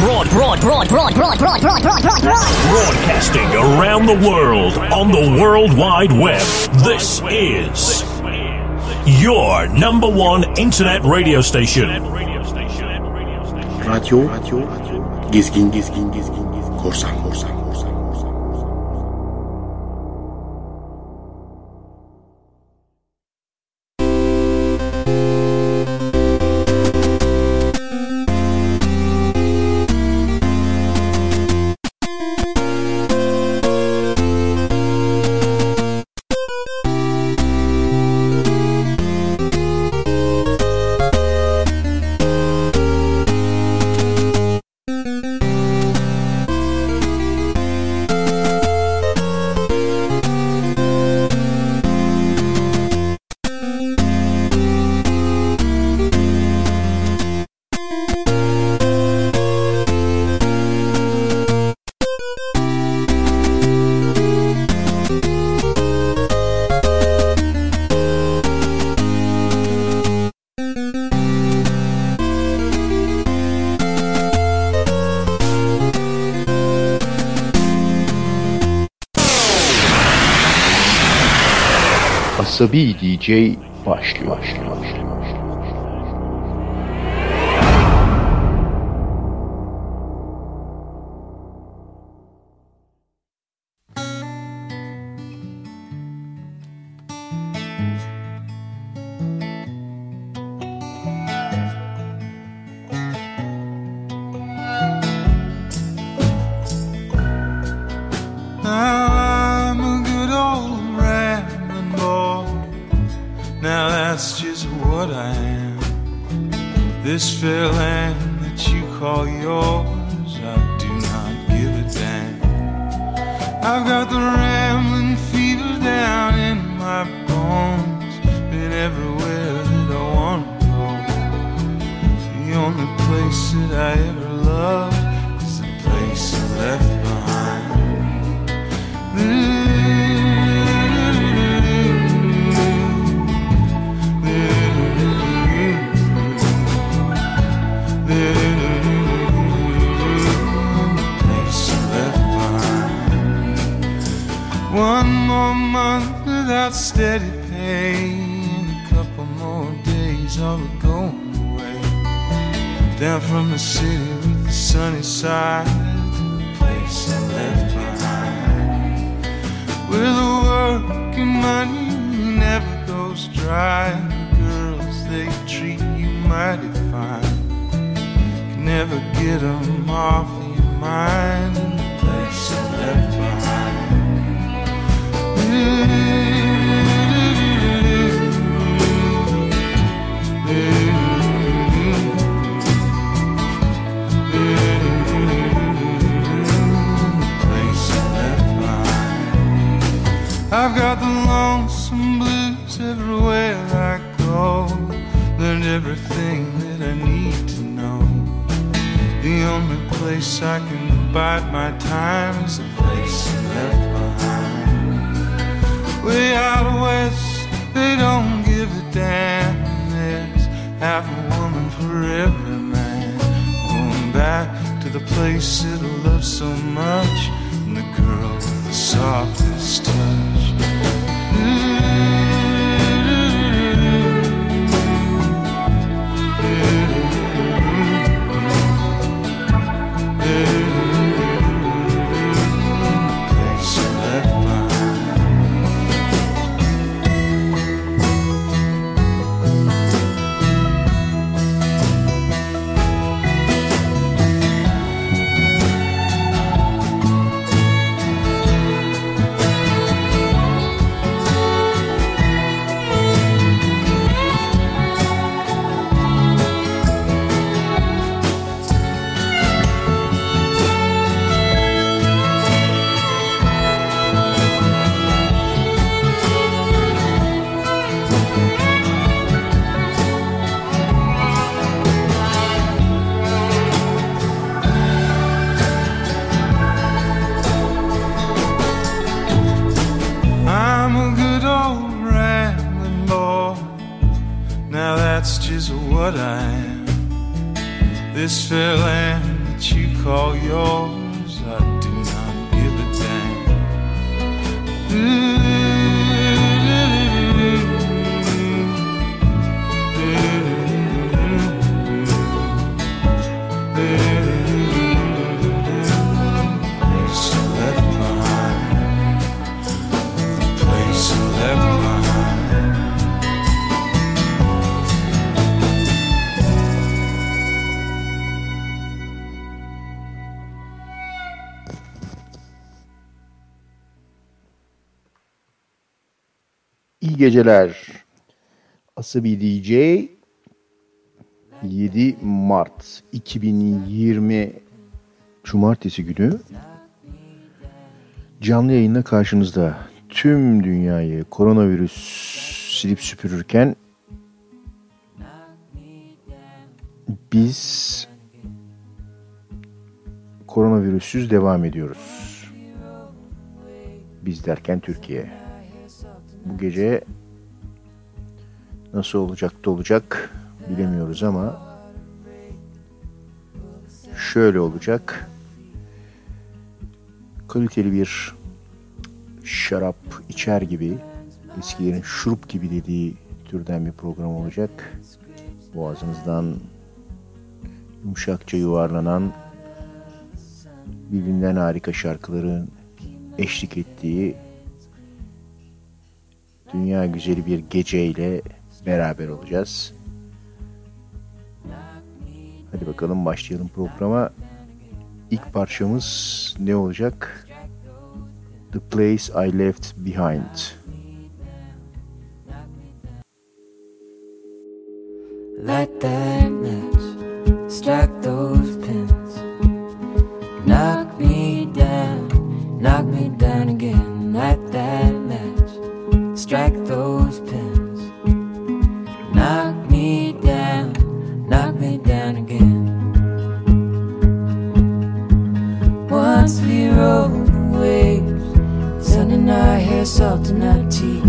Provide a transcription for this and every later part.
Broad, broad, broad, broad, broad, broad, broad, broad, broad, broad. Broadcasting around the world on the World Wide Web. This is your number one internet radio station. Radyo, gezgin, gezgin, gezgin, korsan, korsan, korsan. Asabi DJ başlıyor. Never get them off of your mind place I can bide my time is the place I left behind. Way out west, they don't give a damn. There's half a woman for every man. Going back to the place that I love so much, and the girl with the softest touch. geceler. Asabi DJ 7 Mart 2020 Cumartesi günü canlı yayınla karşınızda tüm dünyayı koronavirüs silip süpürürken biz koronavirüsüz devam ediyoruz. Biz derken Türkiye bu gece nasıl olacak da olacak bilemiyoruz ama şöyle olacak. Kaliteli bir şarap içer gibi eskilerin şurup gibi dediği türden bir program olacak. Boğazınızdan yumuşakça yuvarlanan birbirinden harika şarkıların eşlik ettiği dünya güzeli bir geceyle beraber olacağız. Hadi bakalım başlayalım programa. İlk parçamız ne olacak? The Place I Left Behind. Light that match, strike those pins, knock me down, knock Salt up to.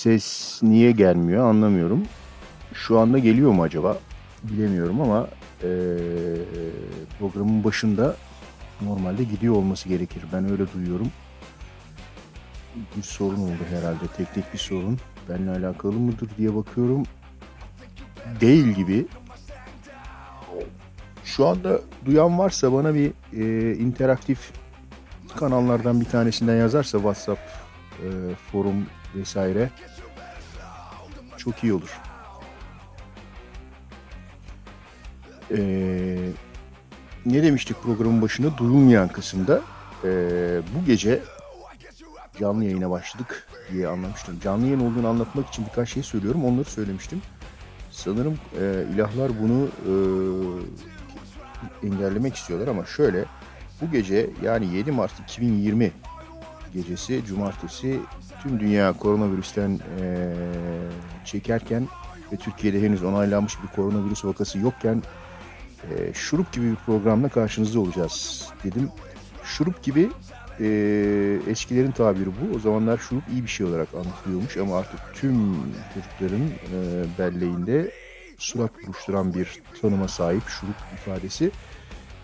Ses niye gelmiyor anlamıyorum. Şu anda geliyor mu acaba? Bilemiyorum ama e, programın başında normalde gidiyor olması gerekir. Ben öyle duyuyorum. Bir sorun oldu herhalde. Teknik bir sorun. Benimle alakalı mıdır diye bakıyorum. Değil gibi. Şu anda duyan varsa bana bir e, interaktif kanallardan bir tanesinden yazarsa WhatsApp, e, forum vesaire çok iyi olur. Ee, ne demiştik programın başında? Duyulmayan kısımda. Ee, bu gece canlı yayına başladık diye anlamıştım. Canlı yayın olduğunu anlatmak için birkaç şey söylüyorum. Onları söylemiştim. Sanırım e, ilahlar bunu e, engellemek istiyorlar ama şöyle bu gece yani 7 Mart 2020 gecesi cumartesi tüm dünya koronavirüsten e, çekerken ve Türkiye'de henüz onaylanmış bir koronavirüs vakası yokken e, şurup gibi bir programla karşınızda olacağız dedim. Şurup gibi e, eskilerin tabiri bu. O zamanlar şurup iyi bir şey olarak anlatılıyormuş ama artık tüm çocukların e, belleğinde surat buruşturan bir tanıma sahip şurup ifadesi.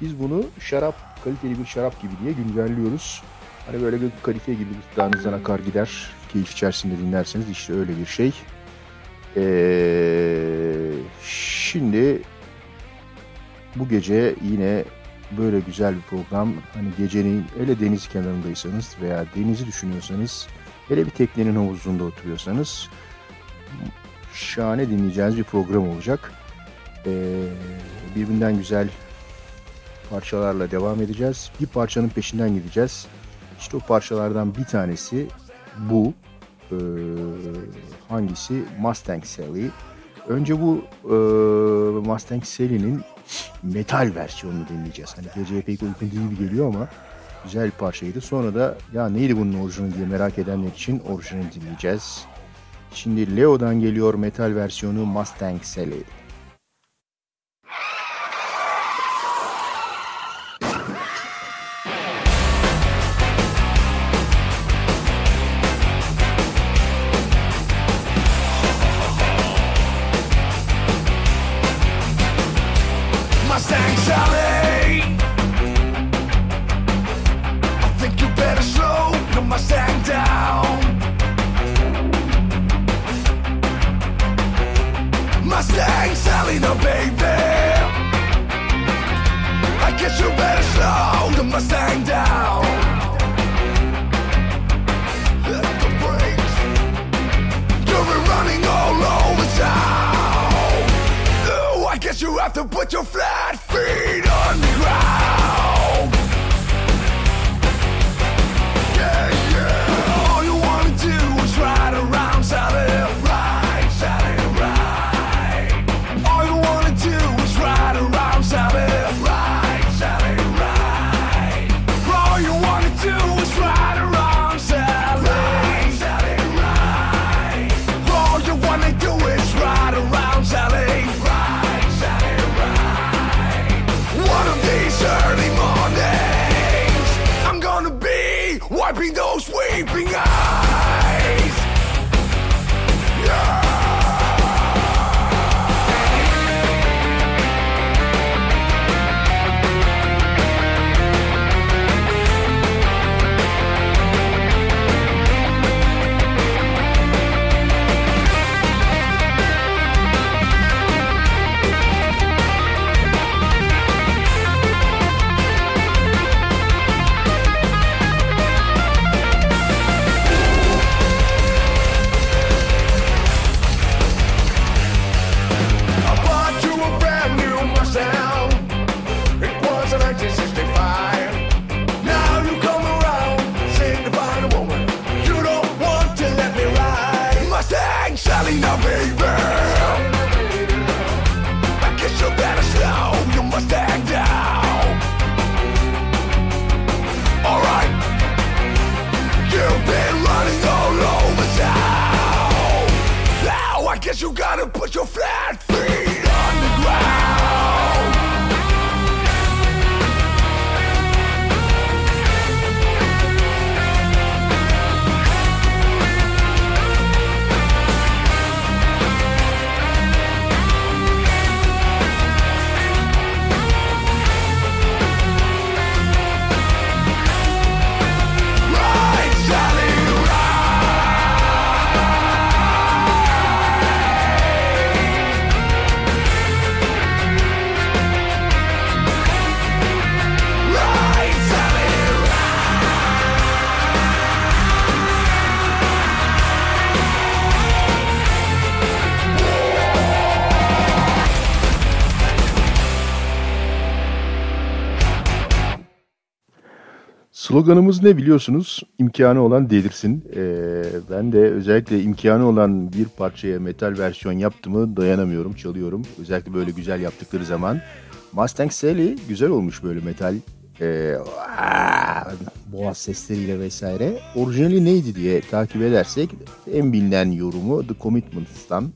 Biz bunu şarap, kaliteli bir şarap gibi diye güncelliyoruz. Hani böyle bir kalife gibi dudağınızdan akar gider. Keyif içerisinde dinlerseniz işte öyle bir şey. Ee, şimdi bu gece yine böyle güzel bir program. Hani gecenin hele deniz kenarındaysanız veya denizi düşünüyorsanız hele bir teknenin havuzunda oturuyorsanız şahane dinleyeceğiniz bir program olacak. Ee, birbirinden güzel parçalarla devam edeceğiz. Bir parçanın peşinden gideceğiz. İşte o parçalardan bir tanesi bu. Ee, hangisi? Mustang Sally. Önce bu e, Mustang Sally'nin metal versiyonunu dinleyeceğiz. Hani geceye pek uygun değil gibi geliyor ama güzel bir parçaydı. Sonra da ya neydi bunun orijinali diye merak edenler için orijinali dinleyeceğiz. Şimdi Leo'dan geliyor metal versiyonu Mustang Sally. Sloganımız ne biliyorsunuz? İmkanı olan delirsin. Ee, ben de özellikle imkanı olan bir parçaya metal versiyon yaptımı dayanamıyorum, çalıyorum. Özellikle böyle güzel yaptıkları zaman. Mustang Sally güzel olmuş böyle metal. Ee, boğaz sesleriyle vesaire. Orijinali neydi diye takip edersek en bilinen yorumu The Commitments'tan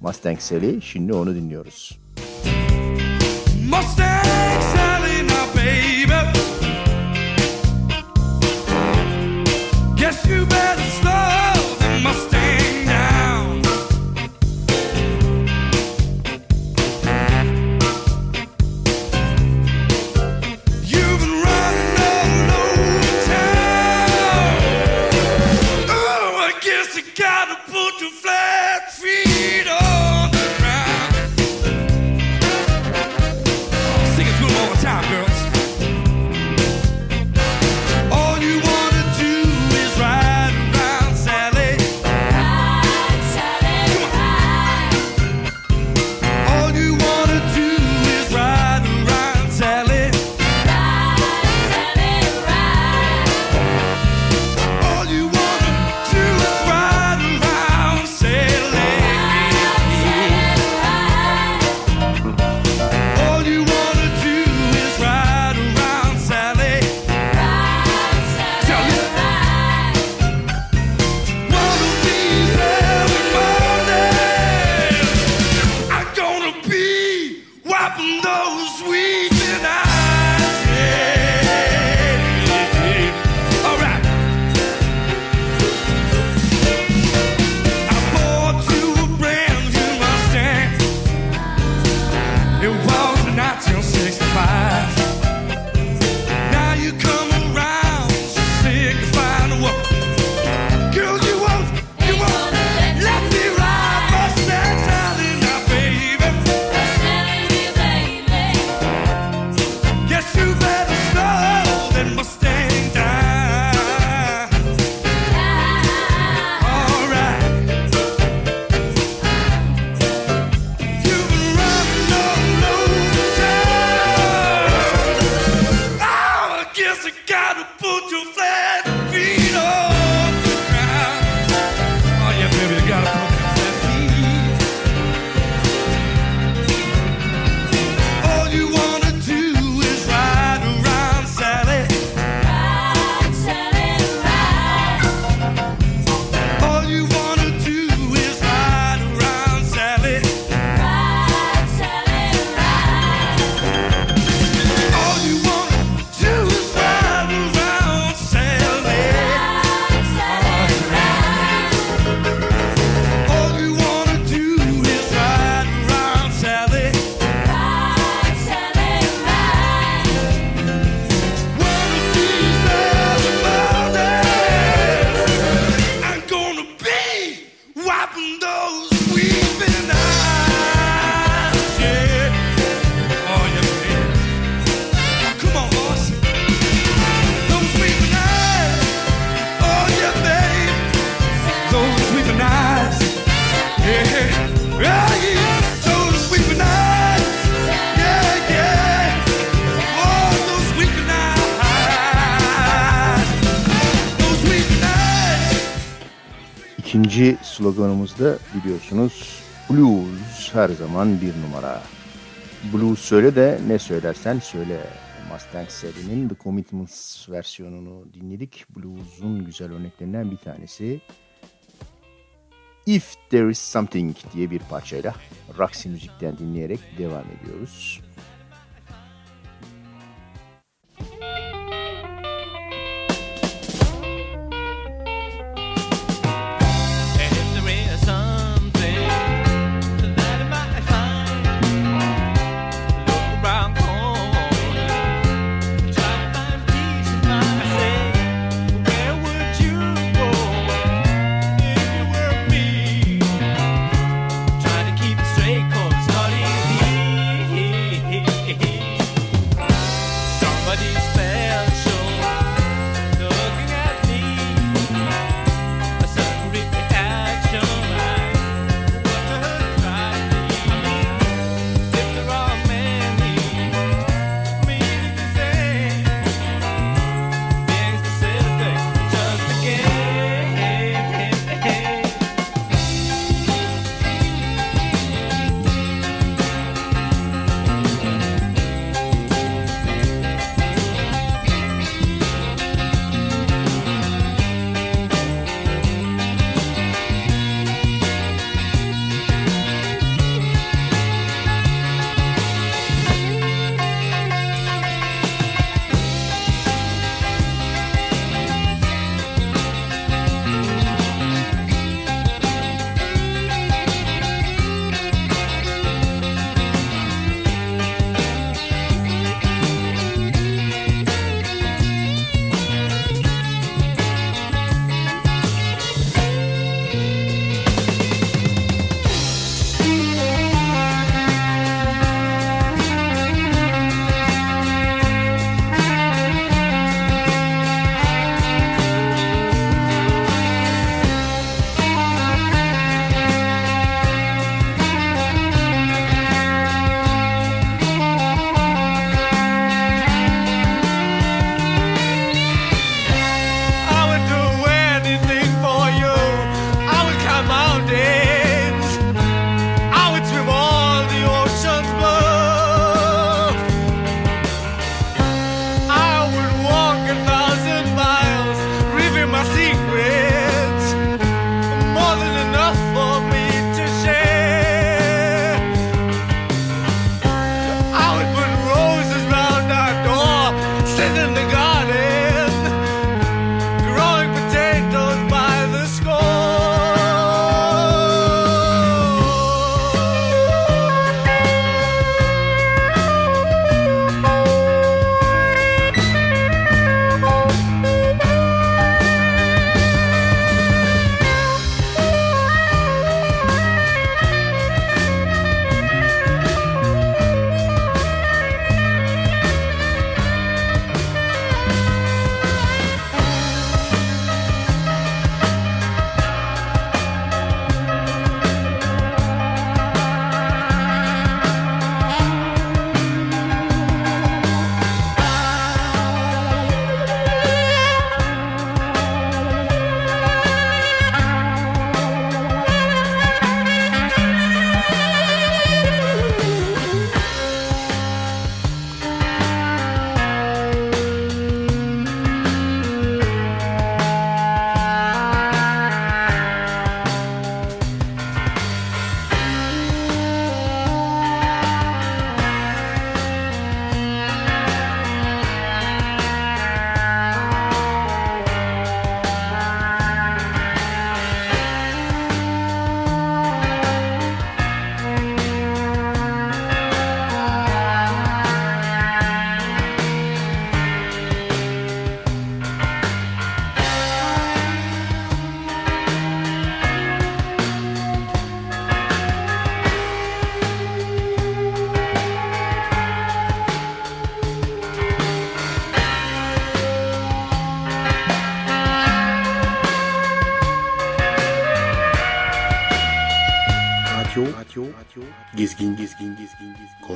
Mustang Sally. Şimdi onu dinliyoruz. Mustang! programımızda biliyorsunuz blues her zaman bir numara. Blues söyle de ne söylersen söyle. Mustang serinin The Commitments versiyonunu dinledik. Blues'un güzel örneklerinden bir tanesi. If There Is Something diye bir parçayla Roxy Müzik'ten dinleyerek devam ediyoruz.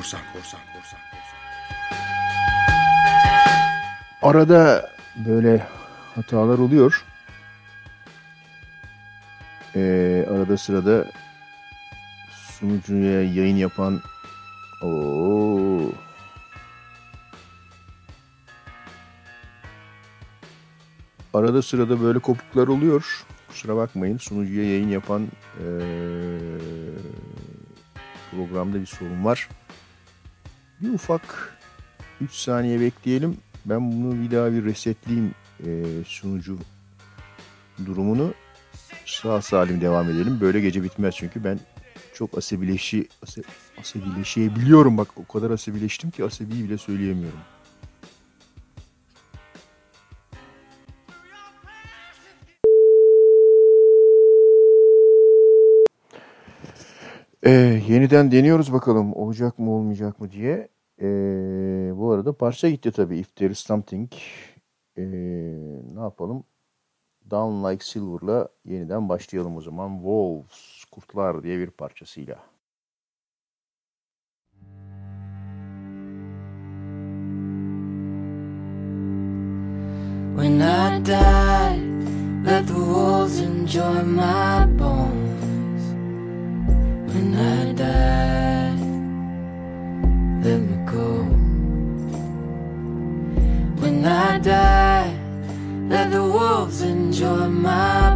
Korsan, korsan, korsan, korsan. Arada böyle hatalar oluyor. Ee, arada sırada sunucuya yayın yapan Oo. Arada sırada böyle kopuklar oluyor. Kusura bakmayın sunucuya yayın yapan ee, programda bir sorun var. Bir ufak 3 saniye bekleyelim. Ben bunu bir daha bir resetleyeyim ee, sunucu durumunu. Sağ salim devam edelim. Böyle gece bitmez çünkü ben çok asabileşi asa, asabileşebiliyorum bak o kadar asabileştim ki asabiyi bile söyleyemiyorum. Ee, yeniden deniyoruz bakalım olacak mı olmayacak mı diye. Ee, bu arada parça gitti tabii If There Is Something. Ee, ne yapalım? Down Like Silver'la yeniden başlayalım o zaman. Wolves, Kurtlar diye bir parçasıyla. When I die, let the wolves enjoy my bones. When I die, let me go. When I die, let the wolves enjoy my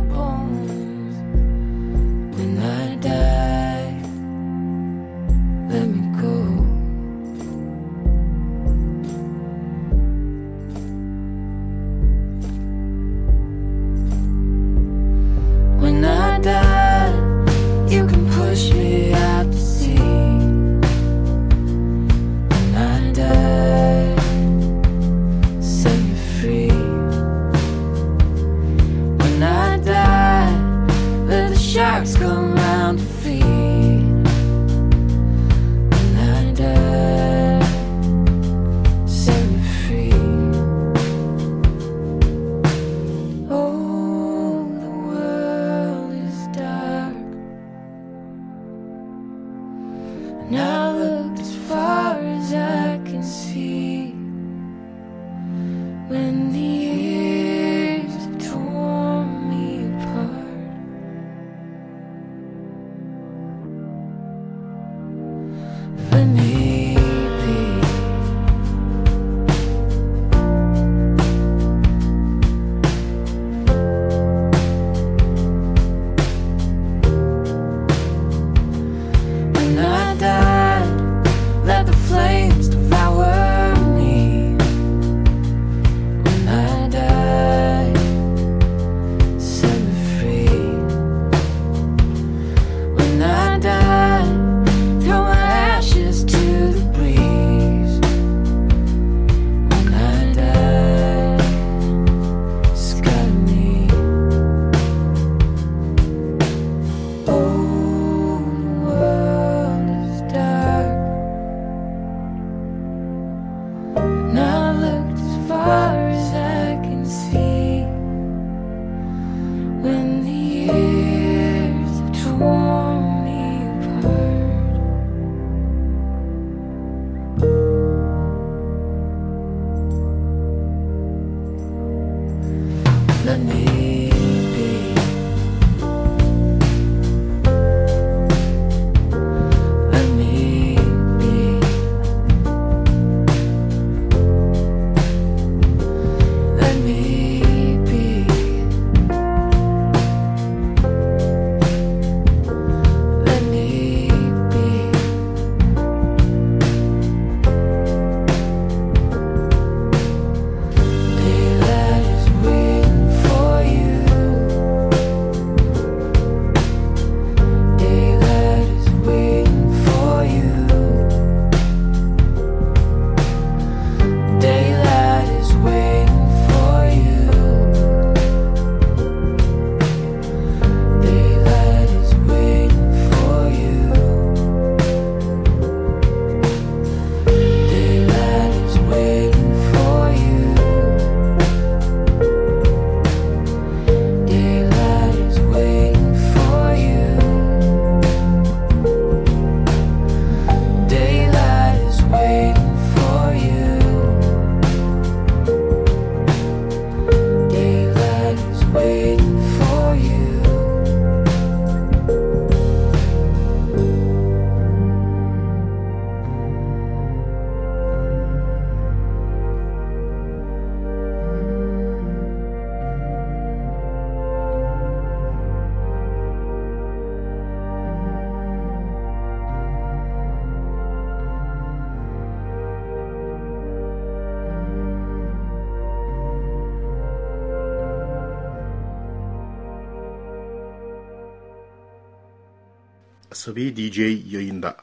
Asabi DJ yayında.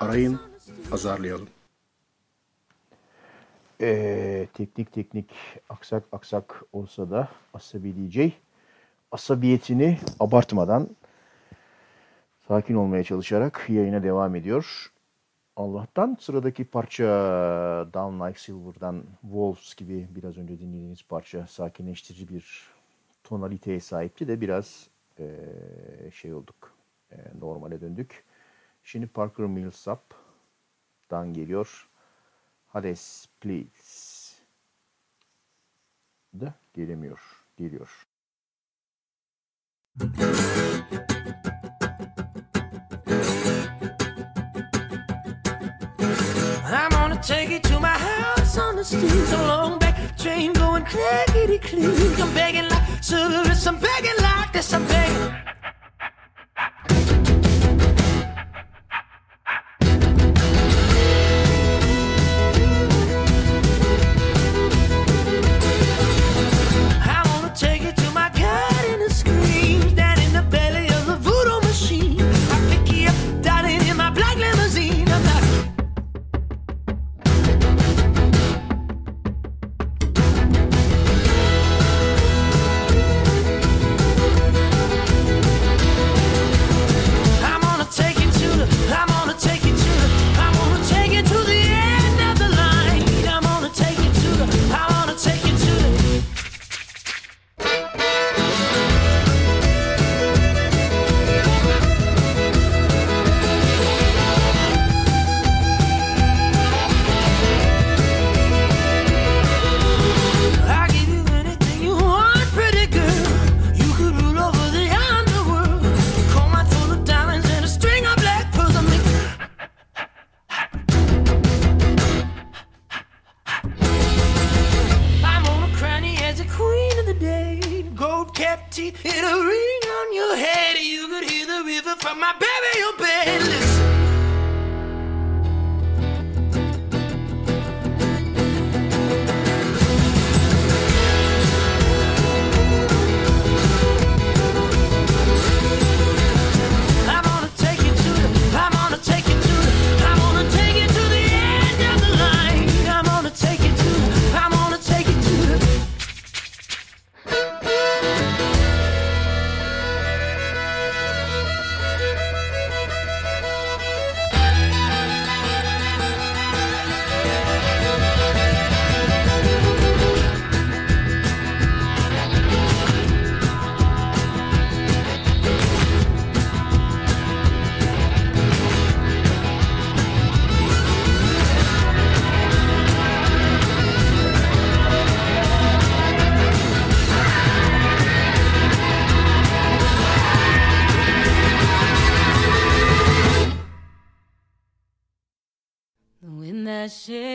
Arayın, azarlayalım. Ee, teknik teknik aksak aksak olsa da Asabi DJ asabiyetini abartmadan sakin olmaya çalışarak yayına devam ediyor. Allah'tan sıradaki parça Down Like Silver'dan Wolves gibi biraz önce dinlediğiniz parça sakinleştirici bir tonaliteye sahipti de biraz eee, şey olduk. eee, normale döndük. Şimdi Parker Millsap'dan geliyor. Hades Please. Da gelemiyor. Geliyor. Take it to my house on the streets. A long back train going clickety click. I'm begging like service, I'm begging like this, I'm begging.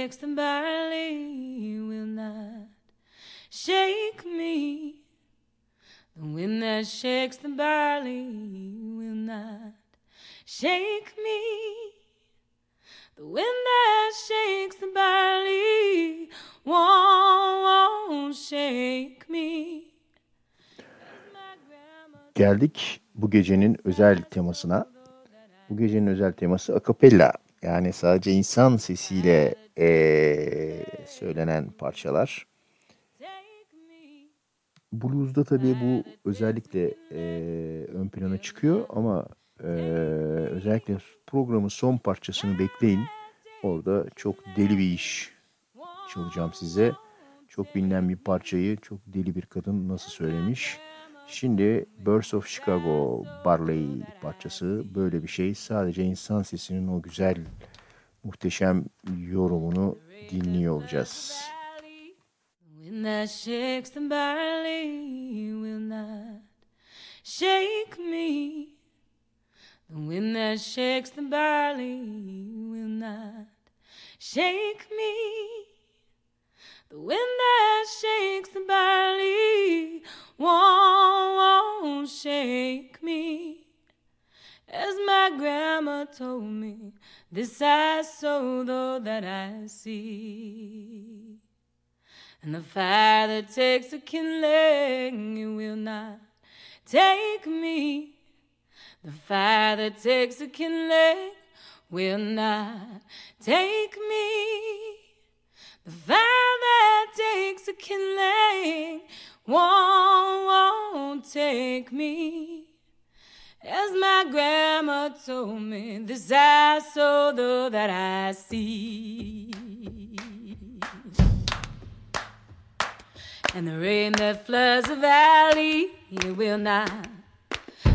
Shakes the barley will not shake me. The wind that shakes the barley will not shake me. The wind that shakes the barley won't, won't shake me. Geldik bu gecenin özel temasına. Bu gecenin özel teması akapella. Yani sadece insan sesiyle eee, söylenen parçalar. Blues'da tabii bu özellikle eee, ön plana çıkıyor ama eee, özellikle programın son parçasını bekleyin. Orada çok deli bir iş çalacağım size. Çok bilinen bir parçayı çok deli bir kadın nasıl söylemiş. Şimdi Birds of Chicago Barley parçası böyle bir şey. Sadece insan sesinin o güzel muhteşem yorumunu dinliyor olacağız. Wind that shakes the barley will not shake me. The wind that shakes the barley will not shake me. The wind that shakes the barley won't, won't shake me. As my grandma told me, This I sow, though that I see. And the fire that takes a kindling, it will not take me. The fire that takes a kindling will not take me. The fire that takes a killing won't, won't take me. As my grandma told me, this I sow, though that I see. And the rain that floods the valley, it will not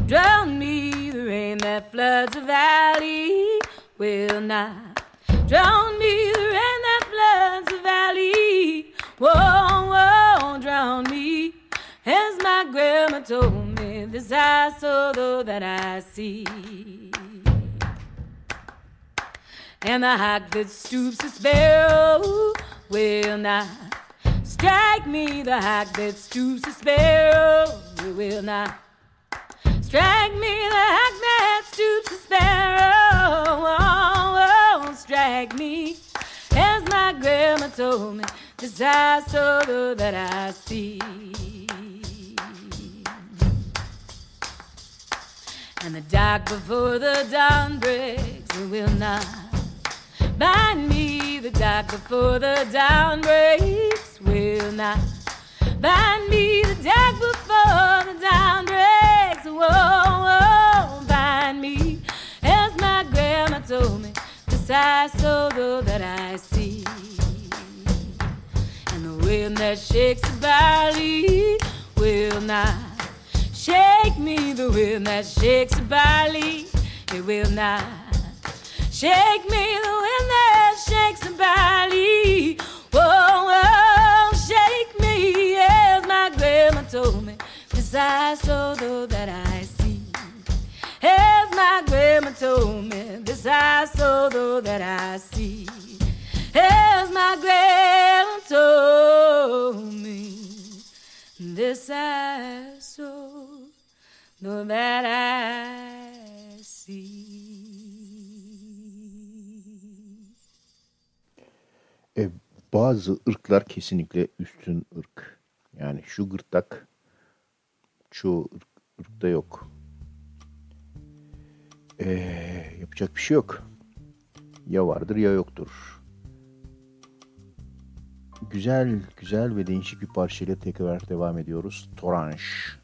drown me. The rain that floods the valley will not drown me. The valley won't, won't drown me. As my grandma told me, this I saw though that I see. And the hawk that stoops the sparrow will not strike me. The hawk that stoops the sparrow will not strike me. The hawk that stoops the sparrow saw though that I see. And the dark before the dawn breaks, will not bind me. The dark before the dawn breaks will not bind me. The dark before the dawn breaks won't, bind me. As my grandma told me, saw that I wind that shakes the barley will not shake me. The wind that shakes the barley, it will not shake me. The wind that shakes the barley, whoa, oh, oh, whoa, shake me. As my grandma told me, this I saw though that I see. As my grandma told me, this I saw though that I see. As my grandma told me, this I that I see. E, bazı ırklar kesinlikle üstün ırk. Yani şu gırtlak çoğu ırk, ırkta yok. E, yapacak bir şey yok. Ya vardır ya yoktur. Güzel, güzel ve değişik bir parçayla tekrar devam ediyoruz. Toranş.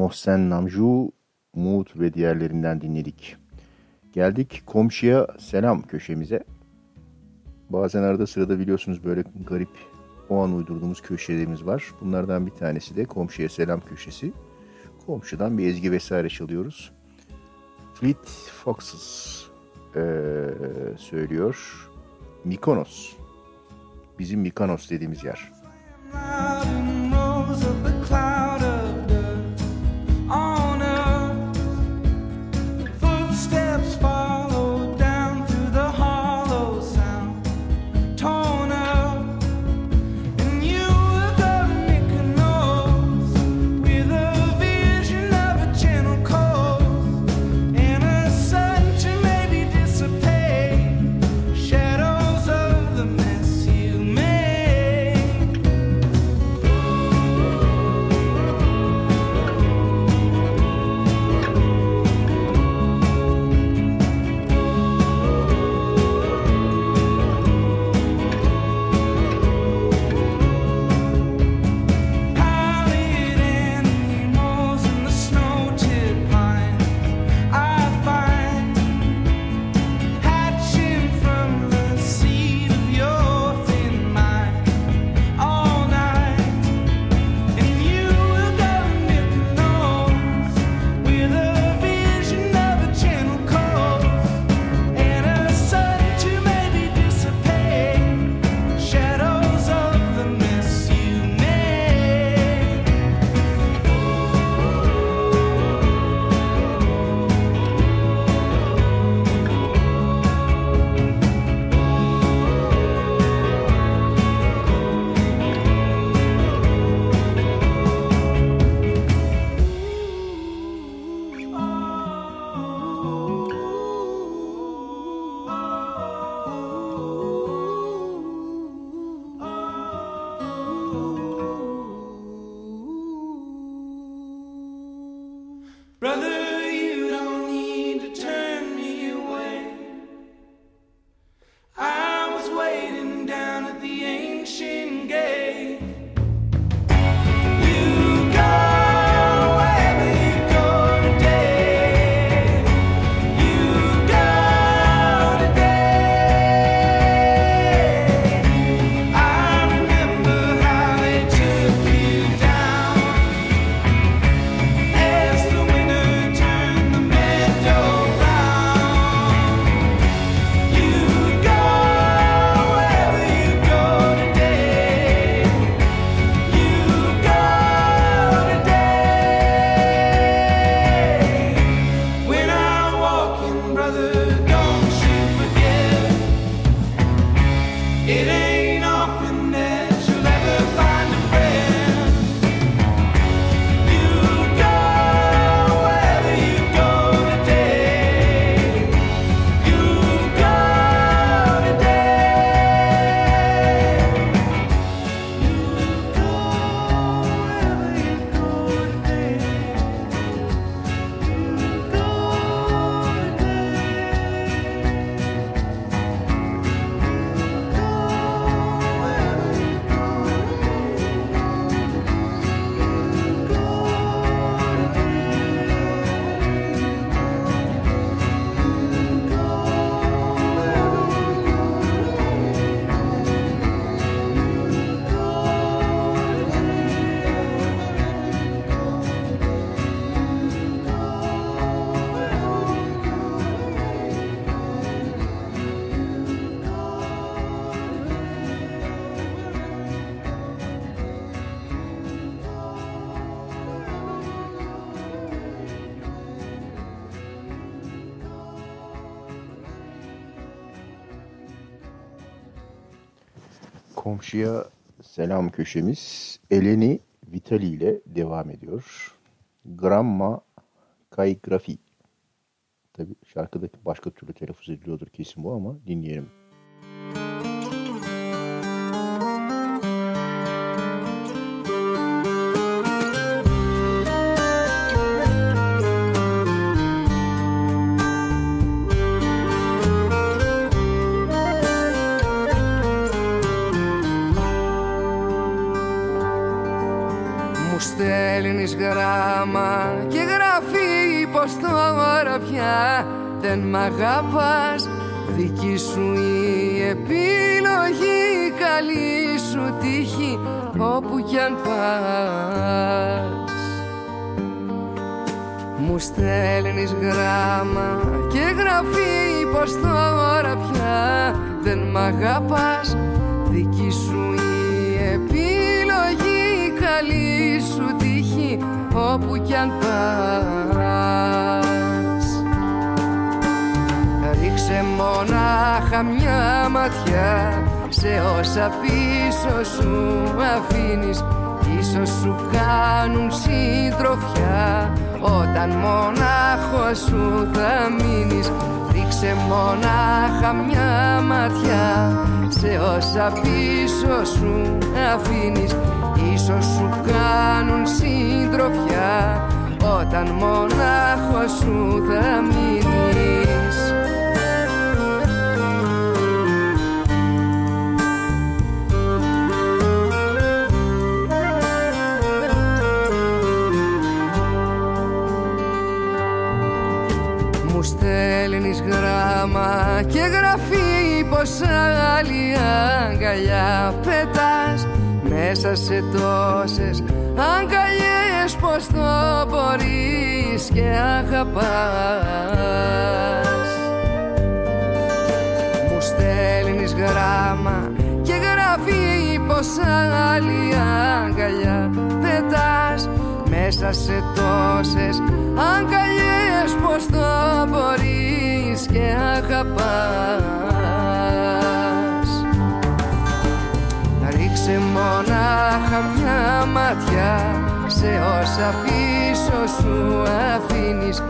Mohsen Namju, Umut ve diğerlerinden dinledik. Geldik komşuya selam köşemize. Bazen arada sırada biliyorsunuz böyle garip o an uydurduğumuz köşelerimiz var. Bunlardan bir tanesi de komşuya selam köşesi. Komşudan bir ezgi vesaire çalıyoruz. Fleet Foxes eee, söylüyor. Mikonos. Bizim Mikonos dediğimiz yer. rose up a cloud of Karşıya selam köşemiz Eleni Vitali ile devam ediyor. Gramma Kaigrafi. Tabi şarkıdaki başka türlü telaffuz ediliyordur kesin bu ama dinleyelim. Müzik μ' αγαπάς Δική σου η επιλογή, καλή σου τύχη όπου κι αν πας. Μου στέλνεις γράμμα και γράφει πως τώρα πια δεν μ' αγαπάς. Δική σου η επιλογή, καλή σου τύχη όπου κι αν πας Ρίξε μονάχα μια ματιά. Σε όσα πίσω σου αφήνεις Ίσως σου κάνουν συντροφιά. Όταν μονάχο σου θα μείνεις Ρίξε μονάχα μια ματιά. Σε όσα πίσω σου αφήνεις Ίσως σου κάνουν συντροφιά. Όταν μονάχο σου θα μείνεις γράμμα και γραφεί πως άλλη αγκαλιά πετάς. Μέσα σε τόσες αγκαλιές πως το μπορείς και αγαπάς. Μου στέλνεις γράμμα και γράφει πως άλλη αγκαλιά πετάς μέσα σε τόσες αγκαλιές πως το μπορείς και αγαπάς. Ρίξε μονάχα μια ματιά σε όσα πίσω σου αφήνεις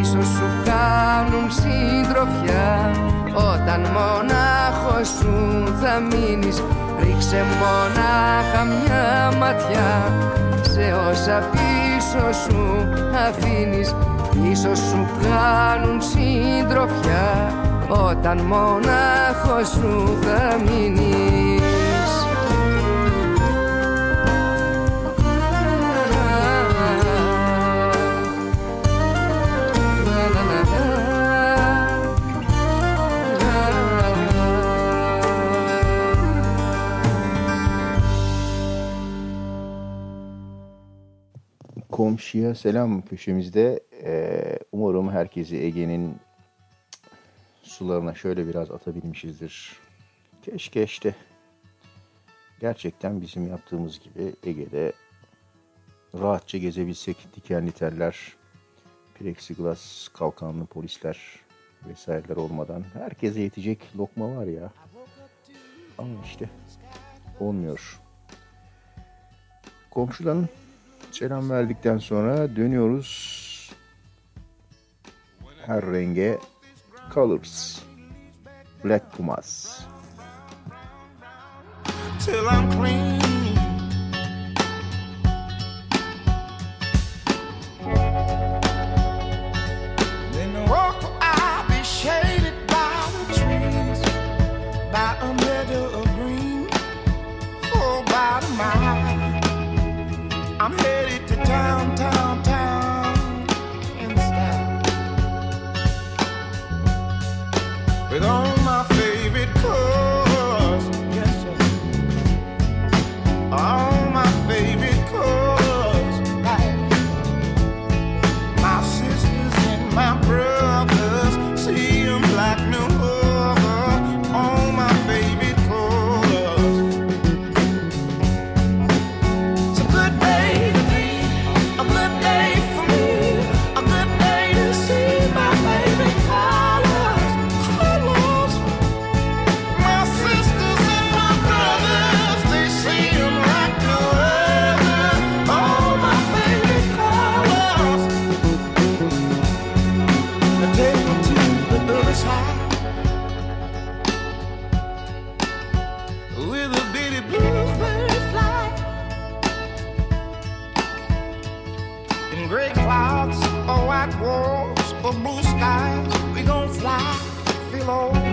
Ίσως σου κάνουν συντροφιά. Όταν μονάχος σου θα μείνεις Ρίξε μονάχα μια ματιά σε όσα πίσω σου αφήνεις. Ίσως σου κάνουν συντροφιά. Όταν μονάχος σου θα μείνεις Komşuya selam köşemizde e, umarım herkesi Ege'nin sularına şöyle biraz atabilmişizdir. Keşke işte gerçekten bizim yaptığımız gibi Ege'de rahatça gezebilsek dikenli teller, plexiglas kalkanlı polisler vesaireler olmadan herkese yetecek lokma var ya. Ama işte olmuyor. Komşudan Selam verdikten sonra dönüyoruz. Her renge Colors. Black Pumas. Till I'm clean. by a meadow of green, oh, by the mile. I'm headed to town, town, town. same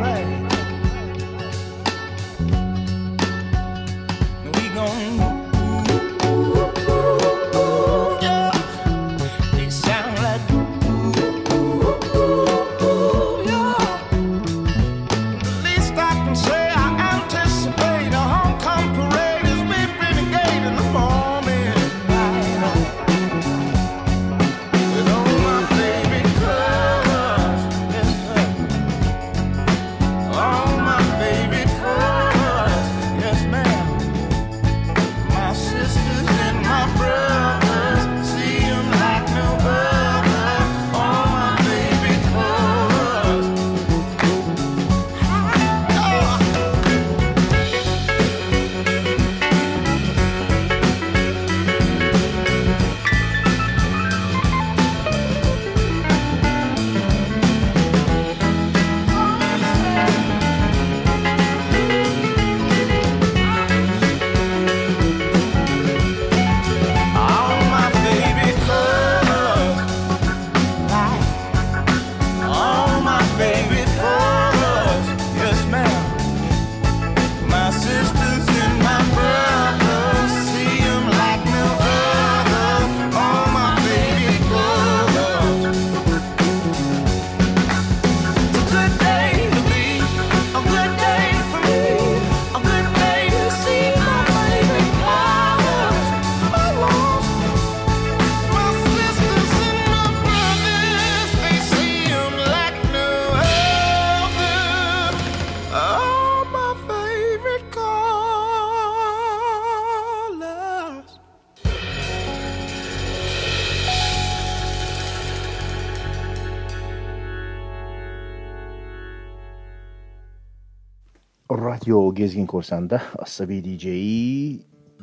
Gezgin Korsan'da Asabi DJ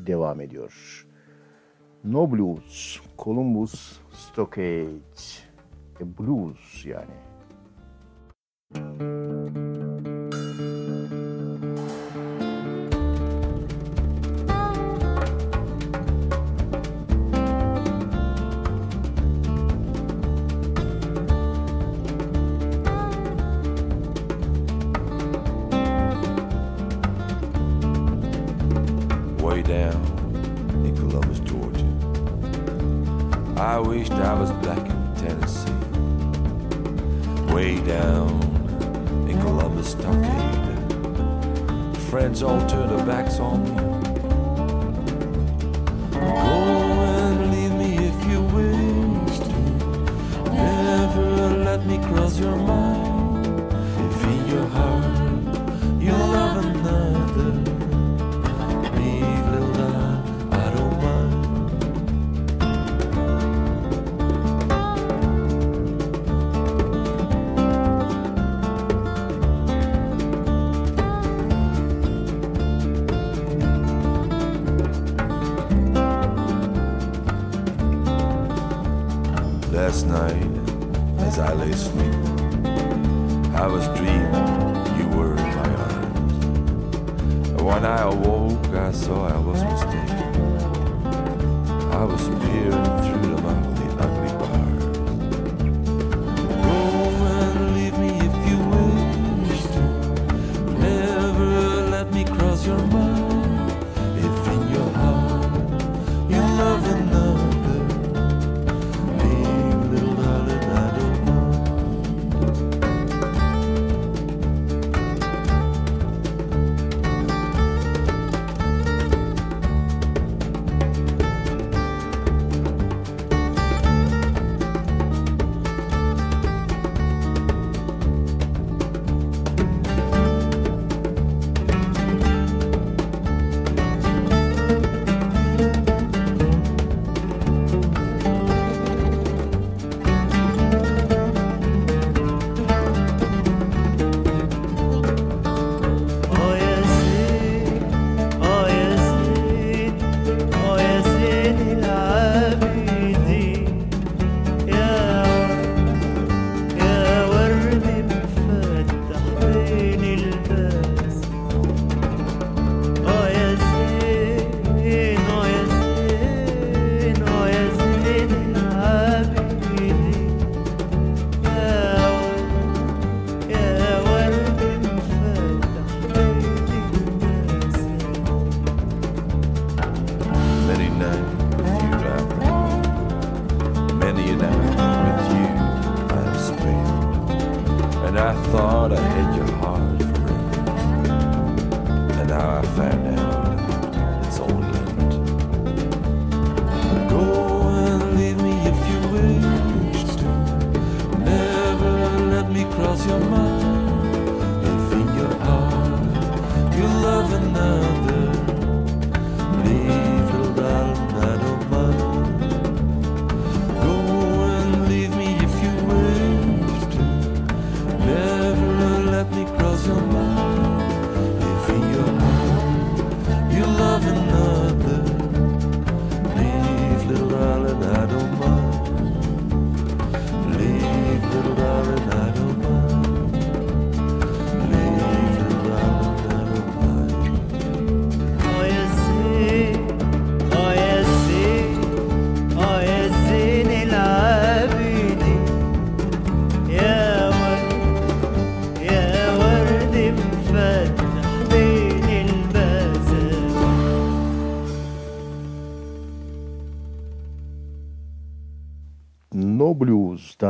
devam ediyor. No Blues, Columbus, Stockage, e, Blues yani.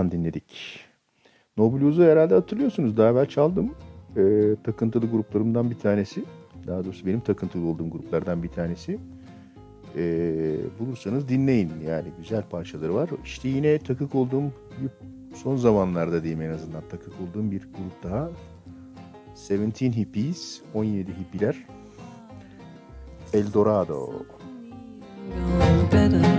Blues'tan dinledik. No Blues'u herhalde hatırlıyorsunuz. Daha evvel çaldım. E, takıntılı gruplarımdan bir tanesi. Daha doğrusu benim takıntılı olduğum gruplardan bir tanesi. E, bulursanız dinleyin. Yani güzel parçaları var. İşte yine takık olduğum son zamanlarda diyeyim en azından takık olduğum bir grup daha. 17 Hippies, 17 Hippiler. Eldorado. Going.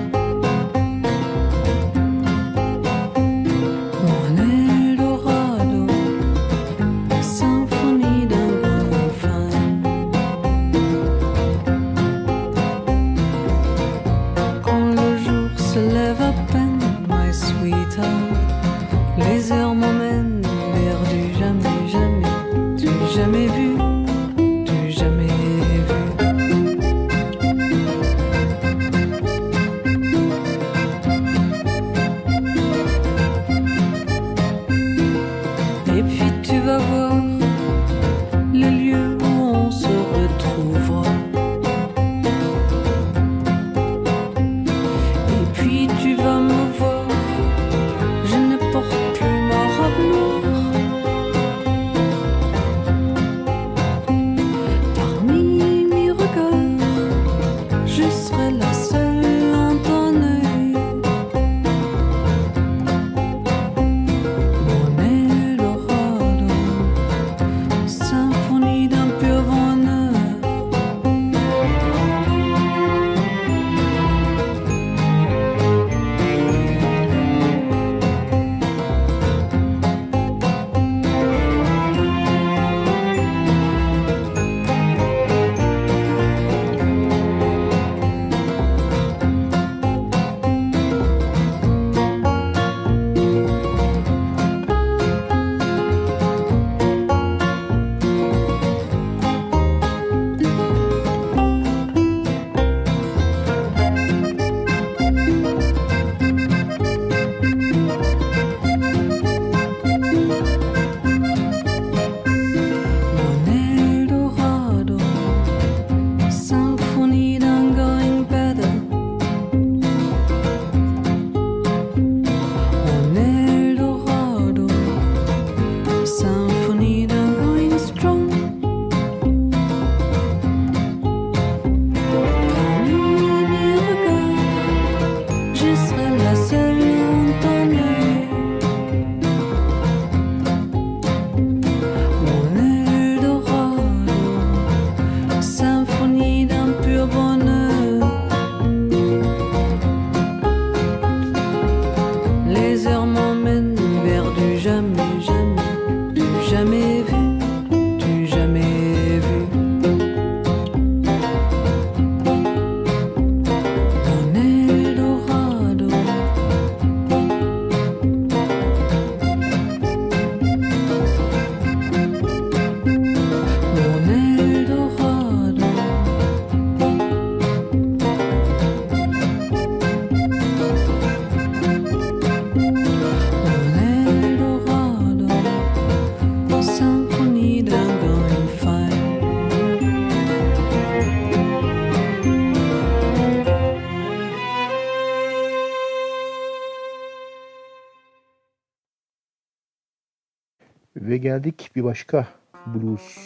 bir başka blues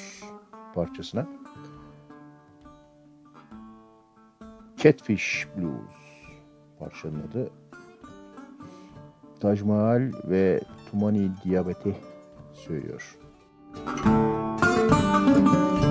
parçasına. Catfish Blues parçanın adı. Taj Mahal ve Tumani Diabete söylüyor. Müzik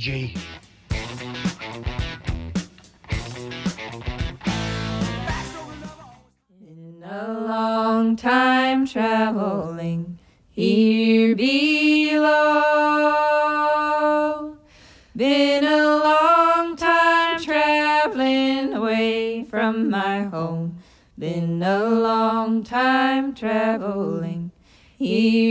DJ. Been a long time traveling here below. Been a long time traveling away from my home. Been a long time traveling here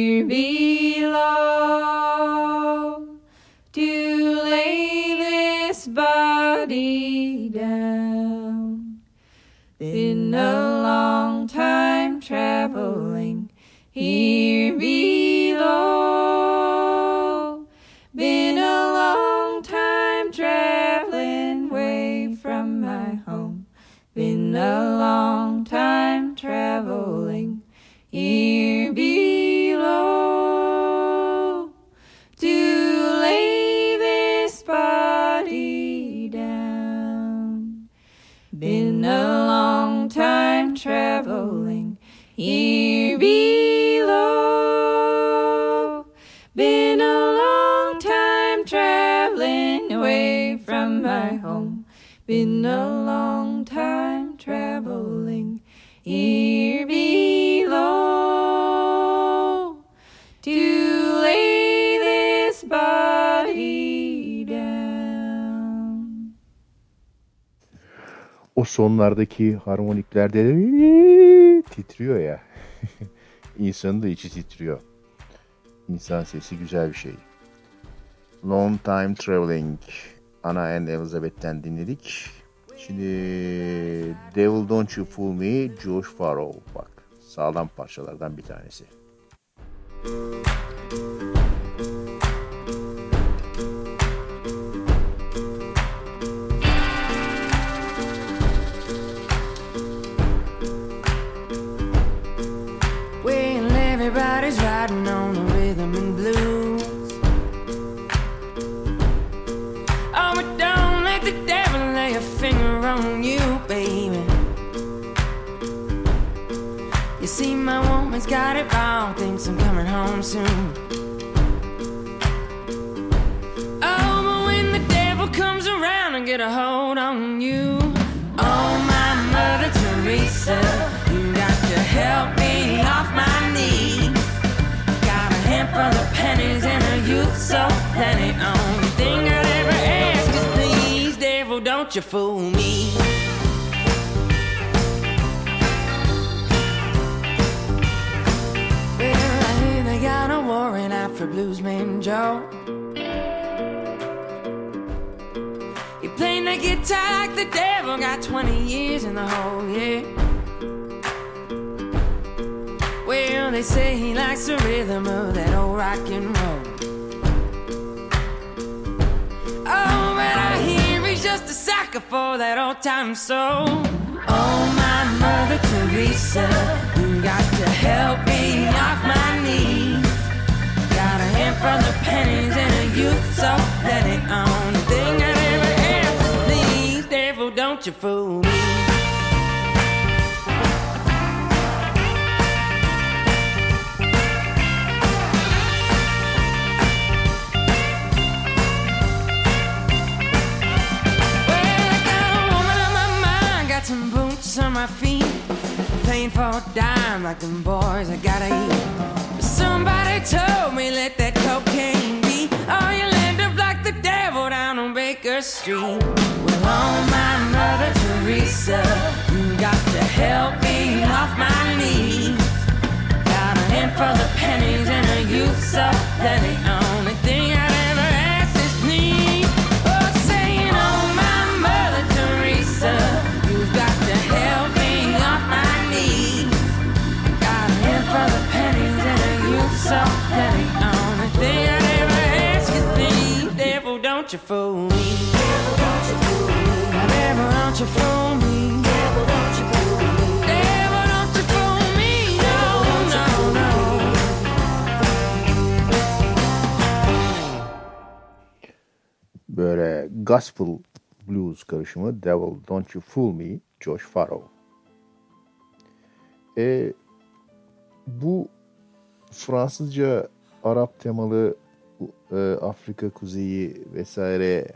O sonlardaki harmoniklerde de titriyor ya. İnsanın da içi titriyor. İnsan sesi güzel bir şey. Long Time Traveling Anna and Elizabeth'ten dinledik. Şimdi Devil Don't You Fool Me, Josh Farrow. Bak sağlam parçalardan bir tanesi. Well, riding on the rhythm and blues. Oh, but don't let the devil lay a finger on you, baby. You see, my woman's got it wrong, thinks I'm coming home soon. Oh, but when the devil comes around and get a hold on you, oh, my Mother Teresa, so plenty. Only thing I'd ever ask is please, devil, don't you fool me. Well, I hear they got a warrant out for Bluesman Joe. He playing the guitar like the devil, got 20 years in the hole, yeah. Well, they say he likes the rhythm of that old rock and roll. Sucker for that old time soul. Oh, my Mother Teresa, you got to help me off my knees. Got a handful of pennies and a youth so plenty on the thing I never asked. Please, devil, don't you fool me. Boots on my feet. Playing for a dime like them boys I gotta eat. Somebody told me let that cocaine be. Oh, you'll end up like the devil down on Baker Street. Well, oh, my Mother Teresa, you got to help me off my knees. Got a handful of pennies and a youth so plenty. Only thing Böyle gospel blues karışımı Devil Don't You Fool Me, Josh Farrow. E, bu Fransızca Arap temalı e, Afrika kuzeyi vesaire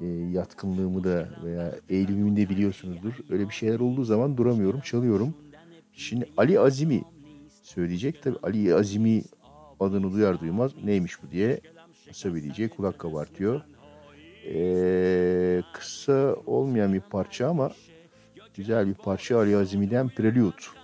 e, yatkınlığımı da veya eğilimimi de biliyorsunuzdur. Öyle bir şeyler olduğu zaman duramıyorum, çalıyorum. Şimdi Ali Azimi söyleyecek. Tabii Ali Azimi adını duyar duymaz neymiş bu diye bir DJ kulak kabartıyor. Ee, kısa olmayan bir parça ama güzel bir parça Ali Azimi'den Prelude.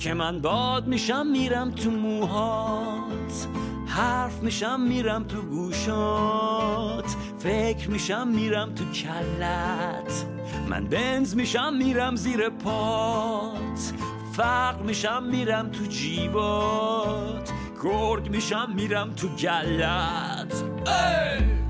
که من باد میشم میرم تو موهات. حرف میشم میرم تو گوشات. فکر میشم میرم تو کلت. من بنز میشم میرم زیر پات. فقر میشم میرم تو جیبات. گرگ میشم میرم تو گلت. ای!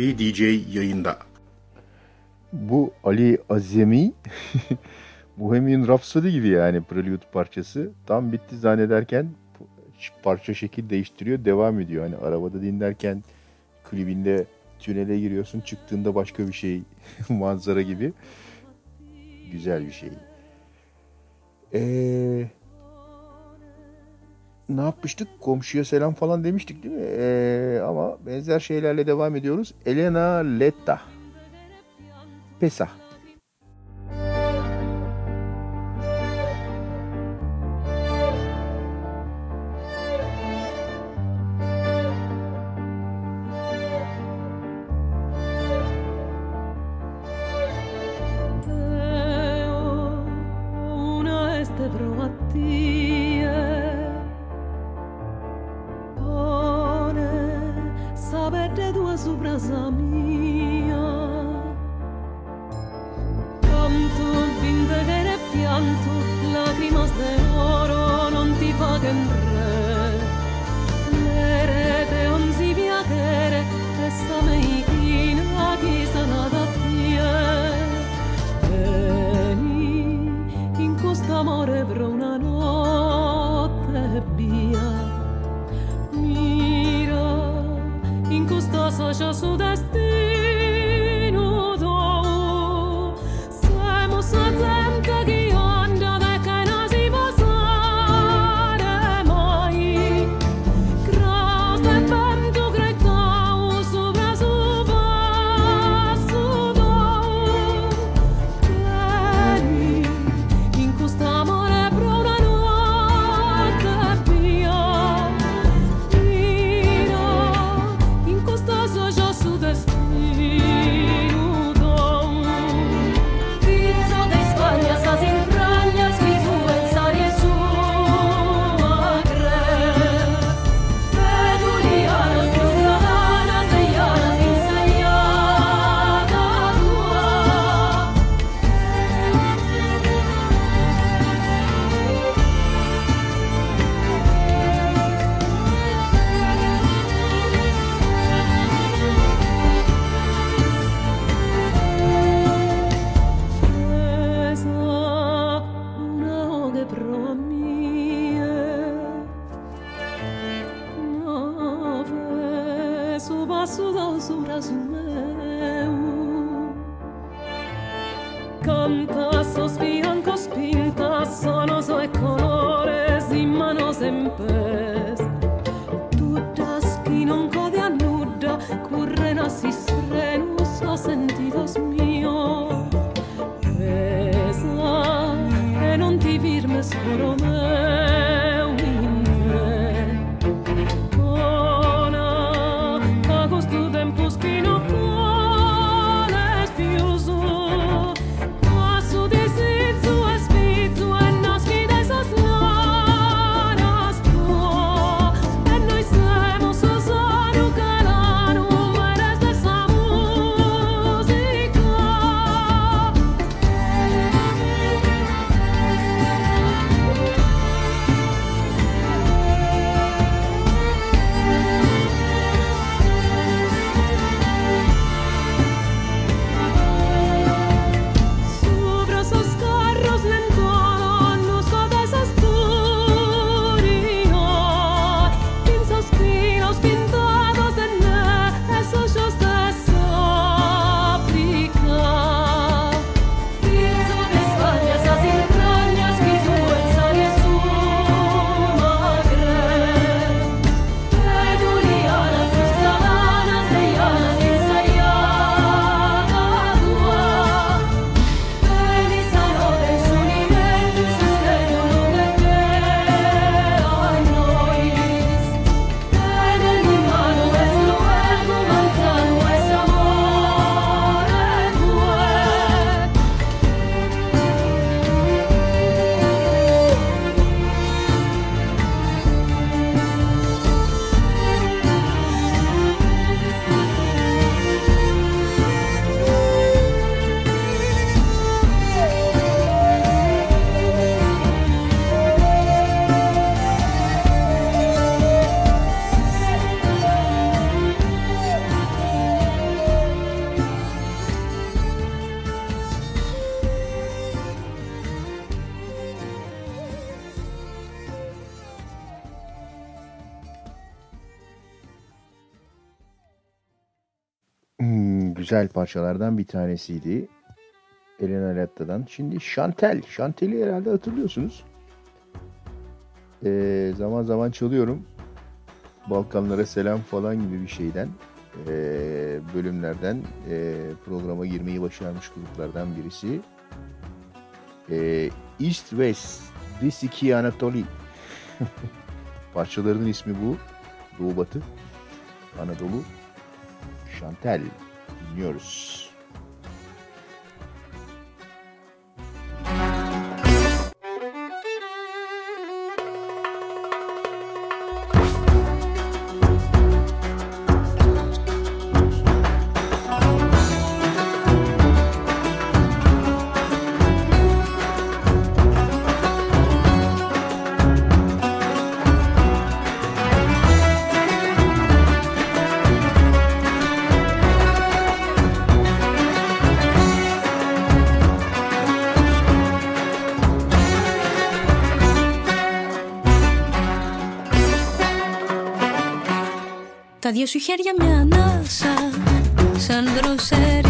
Bey DJ yayında. Bu Ali Azemi Bohemian Rhapsody gibi yani Prelude parçası. Tam bitti zannederken parça şekil değiştiriyor, devam ediyor. Hani arabada dinlerken klibinde tünele giriyorsun, çıktığında başka bir şey, manzara gibi. Güzel bir şey. Eee ne yapmıştık? Komşuya selam falan demiştik değil mi? Ee, ama benzer şeylerle devam ediyoruz. Elena Letta. Pesah. de oro non ti paguen güzel parçalardan bir tanesiydi. Elena Letta'dan. Şimdi Chantel. Chantel'i herhalde hatırlıyorsunuz. Ee, zaman zaman çalıyorum. Balkanlara selam falan gibi bir şeyden. ee, bölümlerden ee, programa girmeyi başarmış gruplardan birisi. Ee, East West Disiki Anatoli. Parçalarının ismi bu. Doğu Batı. Anadolu. Chantel dinliyoruz. Σου χέρια μια ανάσα Σαν δροσέρι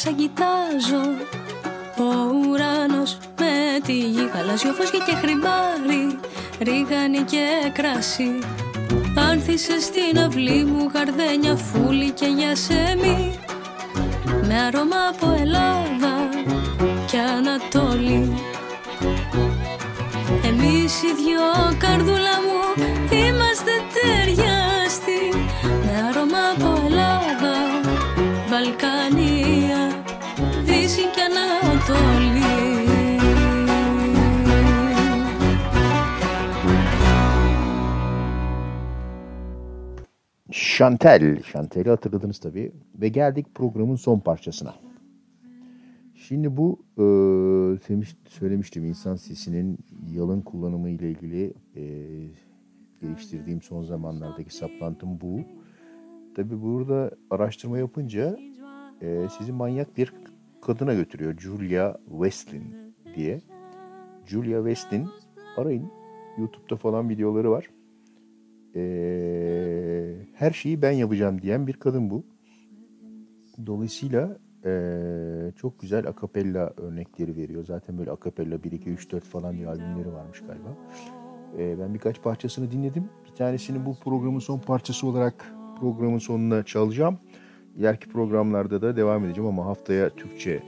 σαν κοιτάζω Ο ουρανός με τη γη. Γαλάζιο φως και χρυμπάρι Ρίγανη και κράσι Άνθησε στην αυλή μου Γαρδένια φούλη και για σεμί Με αρώμα από Ελλάδα και Ανατολή. Εμείς οι δυο καρδούλα Chantel. Chantel'i hatırladınız tabii. Ve geldik programın son parçasına. Şimdi bu e, demiş- söylemiştim insan sesinin yalın kullanımı ile ilgili e, geliştirdiğim son zamanlardaki saplantım bu. Tabii burada araştırma yapınca e, sizi manyak bir kadına götürüyor. Julia Westlin diye. Julia Westin. Arayın. YouTube'da falan videoları var. Ee, her şeyi ben yapacağım diyen bir kadın bu. Dolayısıyla ee, çok güzel akapella örnekleri veriyor. Zaten böyle akapella 1, 2, 3, 4 falan diye albümleri varmış galiba. Ee, ben birkaç parçasını dinledim. Bir tanesini bu programın son parçası olarak programın sonuna çalacağım. İleriki programlarda da devam edeceğim ama haftaya Türkçe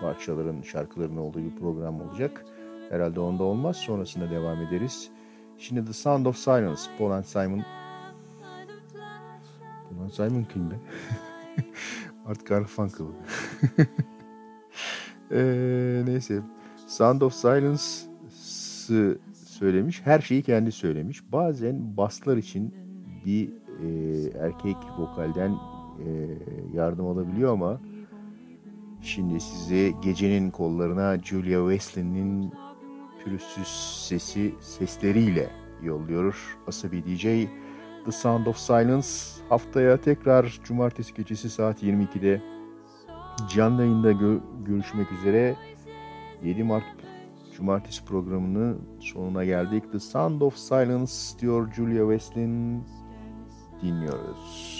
parçaların, şarkıların olduğu bir program olacak. Herhalde onda olmaz. Sonrasında devam ederiz. Şimdi The Sound of Silence, Paul and Simon. Paul and Simon kim be? Art Garfunkel. Ee, neyse. Sound of Silence'ı söylemiş. Her şeyi kendi söylemiş. Bazen baslar için bir e, erkek vokalden e, yardım alabiliyor ama şimdi size gecenin kollarına Julia Weslin'in pürüzsüz sesi sesleriyle yolluyor Asabi DJ. The Sound of Silence haftaya tekrar cumartesi gecesi saat 22'de canlı yayında gö- görüşmek üzere. 7 Mart cumartesi programının sonuna geldik. The Sound of Silence diyor Julia Westlin dinliyoruz.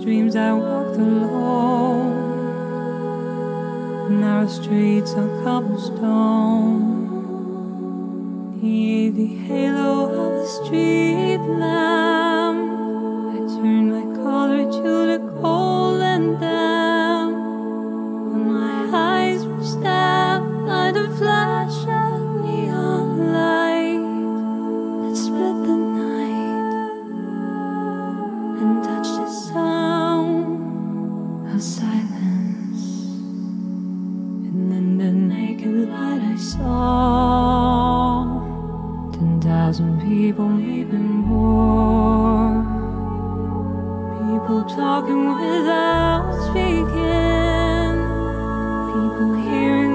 restless dreams, I walked alone. Narrow streets of cobblestone. Neath the halo of a street lamp, I turned my collar to thousand people, maybe more. People talking without speaking. People hearing